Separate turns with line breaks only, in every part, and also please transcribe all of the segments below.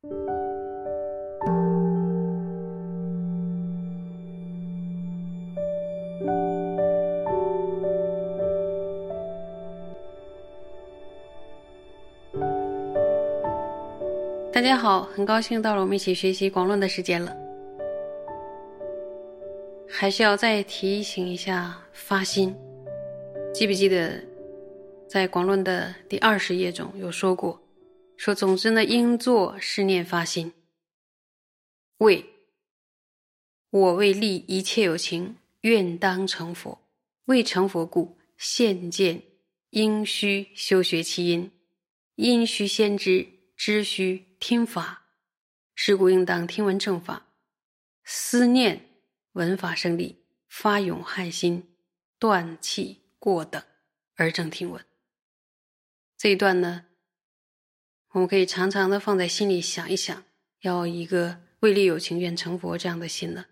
大家好，很高兴到了我们一起学习广论的时间了。还是要再提醒一下发心，记不记得在广论的第二十页中有说过，说总之呢，应作是念发心，为我为利一切有情，愿当成佛，未成佛故，现见应须修学其因，因须先知，知须。听法，是故应当听闻正法，思念闻法胜利，发勇汉心，断气过等，而正听闻。这一段呢，我们可以常常的放在心里想一想，要一个为利有情愿成佛这样的心呢，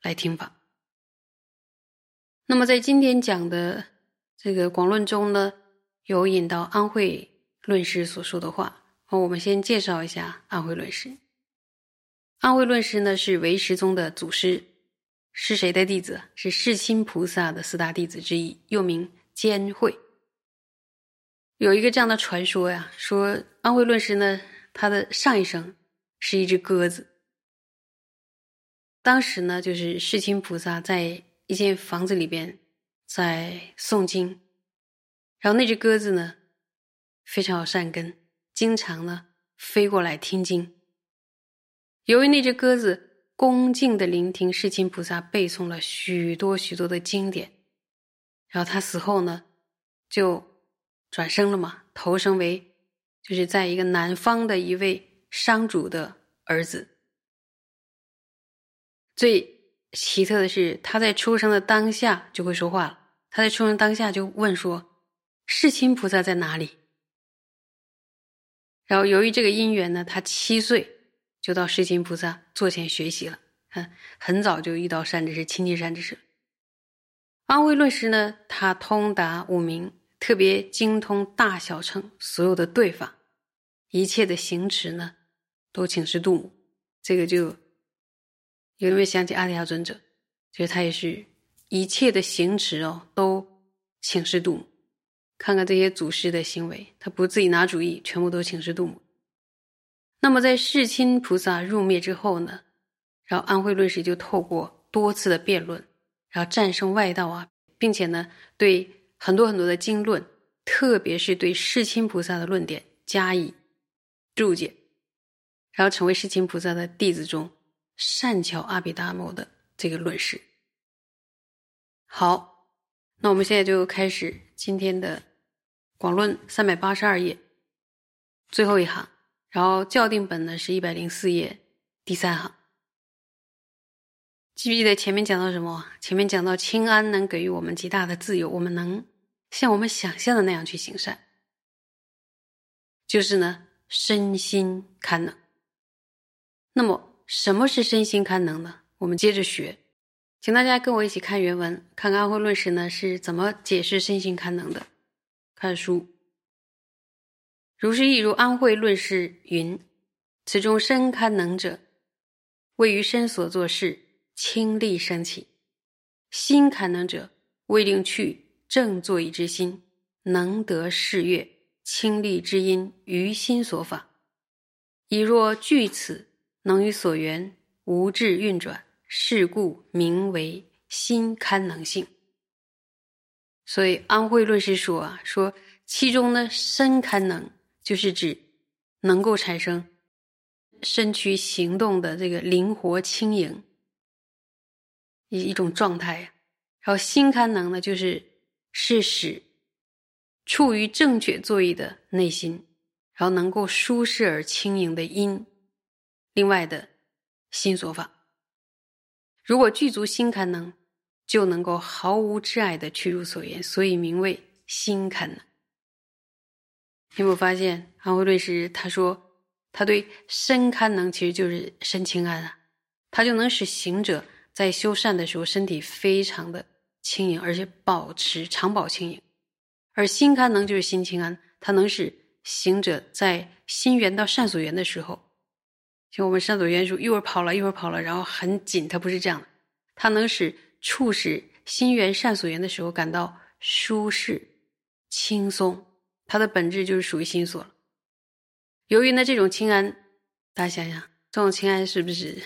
来听法。那么在今天讲的这个广论中呢，有引到安慧论师所说的话。我们先介绍一下安慧论师。安徽论师呢是唯识宗的祖师，是谁的弟子？是世亲菩萨的四大弟子之一，又名监慧。有一个这样的传说呀，说安徽论师呢，他的上一生是一只鸽子。当时呢，就是世亲菩萨在一间房子里边在诵经，然后那只鸽子呢，非常有善根。经常呢飞过来听经。由于那只鸽子恭敬的聆听世亲菩萨背诵了许多许多的经典，然后他死后呢就转生了嘛，投生为就是在一个南方的一位商主的儿子。最奇特的是，他在出生的当下就会说话了。他在出生当下就问说：“世亲菩萨在哪里？”然后，由于这个因缘呢，他七岁就到世亲菩萨座前学习了，嗯，很早就遇到善知识、亲近善知识。安徽论师呢，他通达五明，特别精通大小乘所有的对法，一切的行持呢，都请示度母。这个就有没有想起阿底亚尊者？就是他也是一切的行持哦，都请示度母。看看这些祖师的行为，他不自己拿主意，全部都请示度母。那么在世亲菩萨入灭之后呢，然后安徽论师就透过多次的辩论，然后战胜外道啊，并且呢对很多很多的经论，特别是对世亲菩萨的论点加以注解，然后成为世亲菩萨的弟子中善巧阿毗达摩的这个论师。好，那我们现在就开始今天的。广论三百八十二页最后一行，然后校定本呢是一百零四页第三行。记不记得前面讲到什么？前面讲到清安能给予我们极大的自由，我们能像我们想象的那样去行善，就是呢身心堪能。那么什么是身心堪能呢？我们接着学，请大家跟我一起看原文，看看安徽论师呢是怎么解释身心堪能的。看书，如是亦如安慧论师云：“此中身堪能者，位于身所作事，清力生起；心堪能者，未令去正作意之心，能得事悦，清力之因于心所法。以若据此，能于所缘无智运转，是故名为心堪能性。”所以安慧论师说啊，说其中的身堪能，就是指能够产生身躯行动的这个灵活轻盈一一种状态然后心堪能呢，就是是使处于正确作意的内心，然后能够舒适而轻盈的因。另外的心所法，如果具足心堪能。就能够毫无挚爱的去入所缘，所以名为心堪能。有没有发现安徽律师他说他对身堪能其实就是身轻安啊，他就能使行者在修善的时候身体非常的轻盈，而且保持长保轻盈；而心堪能就是心轻安，它能使行者在心缘到善所缘的时候。像我们善所缘说一会儿跑了一会儿跑了，然后很紧，它不是这样的，它能使促使心源善所缘的时候感到舒适、轻松，它的本质就是属于心所了。由于呢这种清安，大家想想，这种清安是不是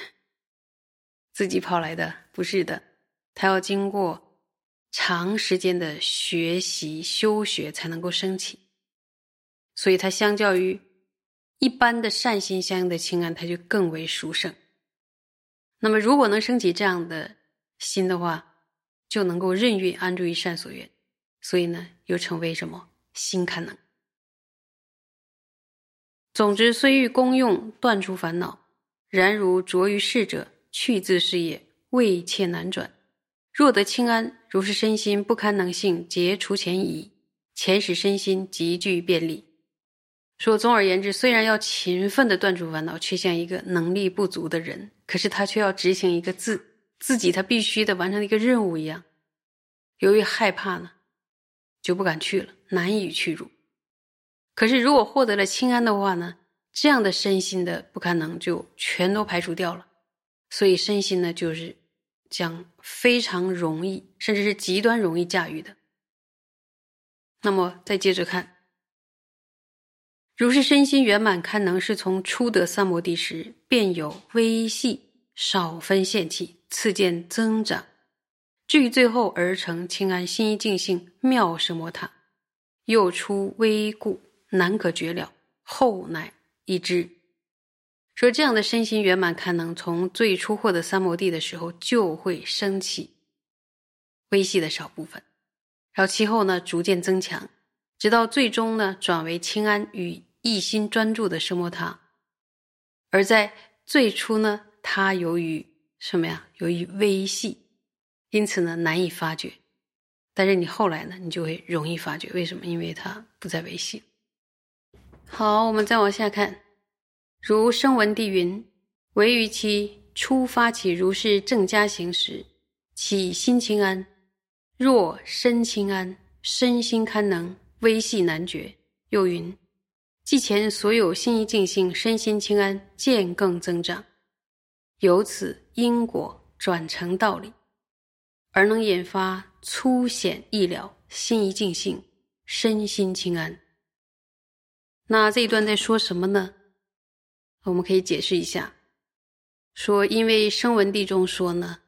自己跑来的？不是的，它要经过长时间的学习修学才能够升起，所以它相较于。一般的善心相应的清安，它就更为殊胜。那么，如果能升起这样的心的话，就能够任运安住于善所愿，所以呢，又成为什么心堪能。总之，虽欲功用断除烦恼，然如着于事者，去自是也，未切难转。若得清安，如是身心不堪能性，皆除前矣。前使身心极具便利。说，总而言之，虽然要勤奋的断除烦恼，却像一个能力不足的人，可是他却要执行一个自自己他必须的完成一个任务一样。由于害怕呢，就不敢去了，难以去入。可是如果获得了清安的话呢，这样的身心的不堪能就全都排除掉了，所以身心呢就是将非常容易，甚至是极端容易驾驭的。那么再接着看。如是身心圆满堪能，是从初得三摩地时，便有微细少分现气，次渐增长，至于最后而成清安心一净性妙是摩塔，又出微故难可绝了，后乃一知。说这样的身心圆满堪能，从最初获得三摩地的时候，就会升起微细的少部分，然后其后呢逐渐增强，直到最终呢转为清安与。一心专注的生摩他，而在最初呢，它由于什么呀？由于微细，因此呢难以发觉。但是你后来呢，你就会容易发觉。为什么？因为它不再微细。好，我们再往下看，如声闻地云：唯于其初发起如是正加行时，起心清安；若身清安，身心堪能，微细难觉。又云。即前所有心意静性，身心清安，渐更增长，由此因果转成道理，而能引发粗显意了，心一静性，身心清安。那这一段在说什么呢？我们可以解释一下，说因为声闻地中说呢，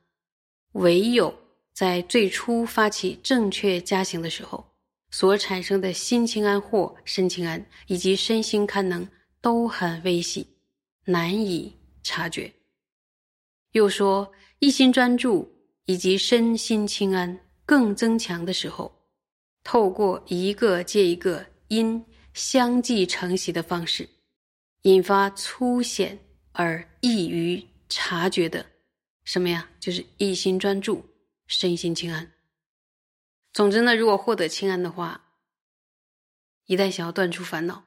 唯有在最初发起正确加行的时候。所产生的心清安或身清安，以及身心堪能，都很微细，难以察觉。又说一心专注以及身心清安更增强的时候，透过一个接一个因相继承袭的方式，引发粗显而易于察觉的什么呀？就是一心专注，身心清安。总之呢，如果获得清安的话，一旦想要断除烦恼，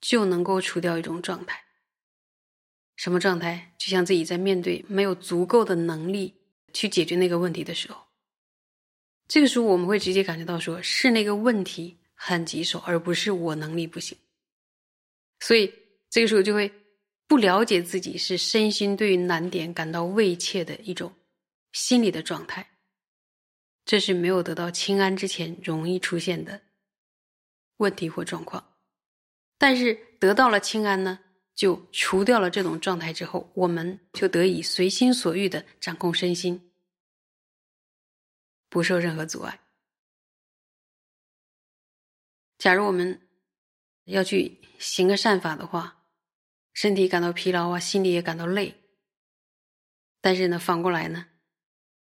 就能够除掉一种状态。什么状态？就像自己在面对没有足够的能力去解决那个问题的时候，这个时候我们会直接感觉到，说是那个问题很棘手，而不是我能力不行。所以这个时候就会不了解自己是身心对于难点感到畏怯的一种心理的状态。这是没有得到清安之前容易出现的问题或状况，但是得到了清安呢，就除掉了这种状态之后，我们就得以随心所欲的掌控身心，不受任何阻碍。假如我们要去行个善法的话，身体感到疲劳啊，心里也感到累，但是呢，反过来呢？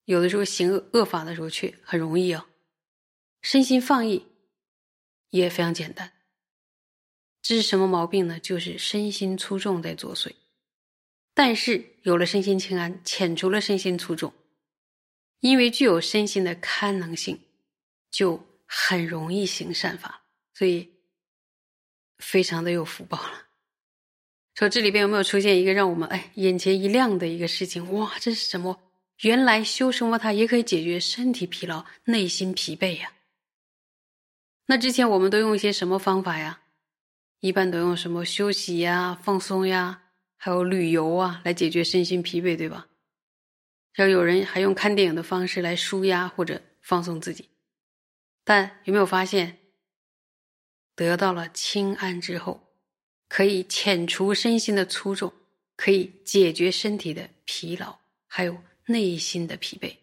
有的时候行恶恶法的时候却很容易啊，身心放逸也非常简单。这是什么毛病呢？就是身心粗重在作祟。但是有了身心清安，遣除了身心粗重，因为具有身心的堪能性，就很容易行善法，所以非常的有福报了。说这里边有没有出现一个让我们哎眼前一亮的一个事情？哇，这是什么？原来修什么它也可以解决身体疲劳、内心疲惫呀。那之前我们都用一些什么方法呀？一般都用什么休息呀、放松呀，还有旅游啊，来解决身心疲惫，对吧？要有人还用看电影的方式来舒压或者放松自己。但有没有发现，得到了清安之后，可以遣除身心的粗重，可以解决身体的疲劳，还有内心的疲惫。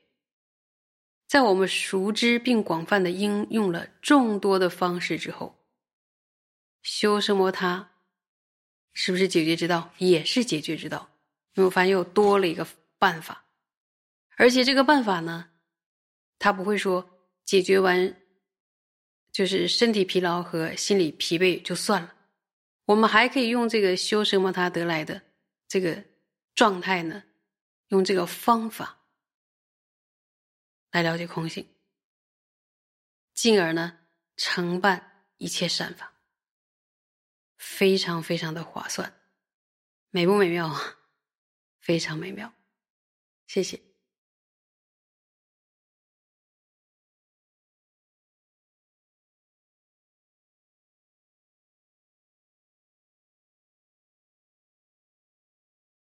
在我们熟知并广泛的应用了众多的方式之后，修奢摩他。是不是解决之道也是解决之道？有没有发现又多了一个办法？而且这个办法呢，他不会说解决完就是身体疲劳和心理疲惫就算了，我们还可以用这个修什么他得来的这个状态呢？用这个方法来了解空性，进而呢承办一切善法。非常非常的划算，美不美妙啊？非常美妙，谢谢。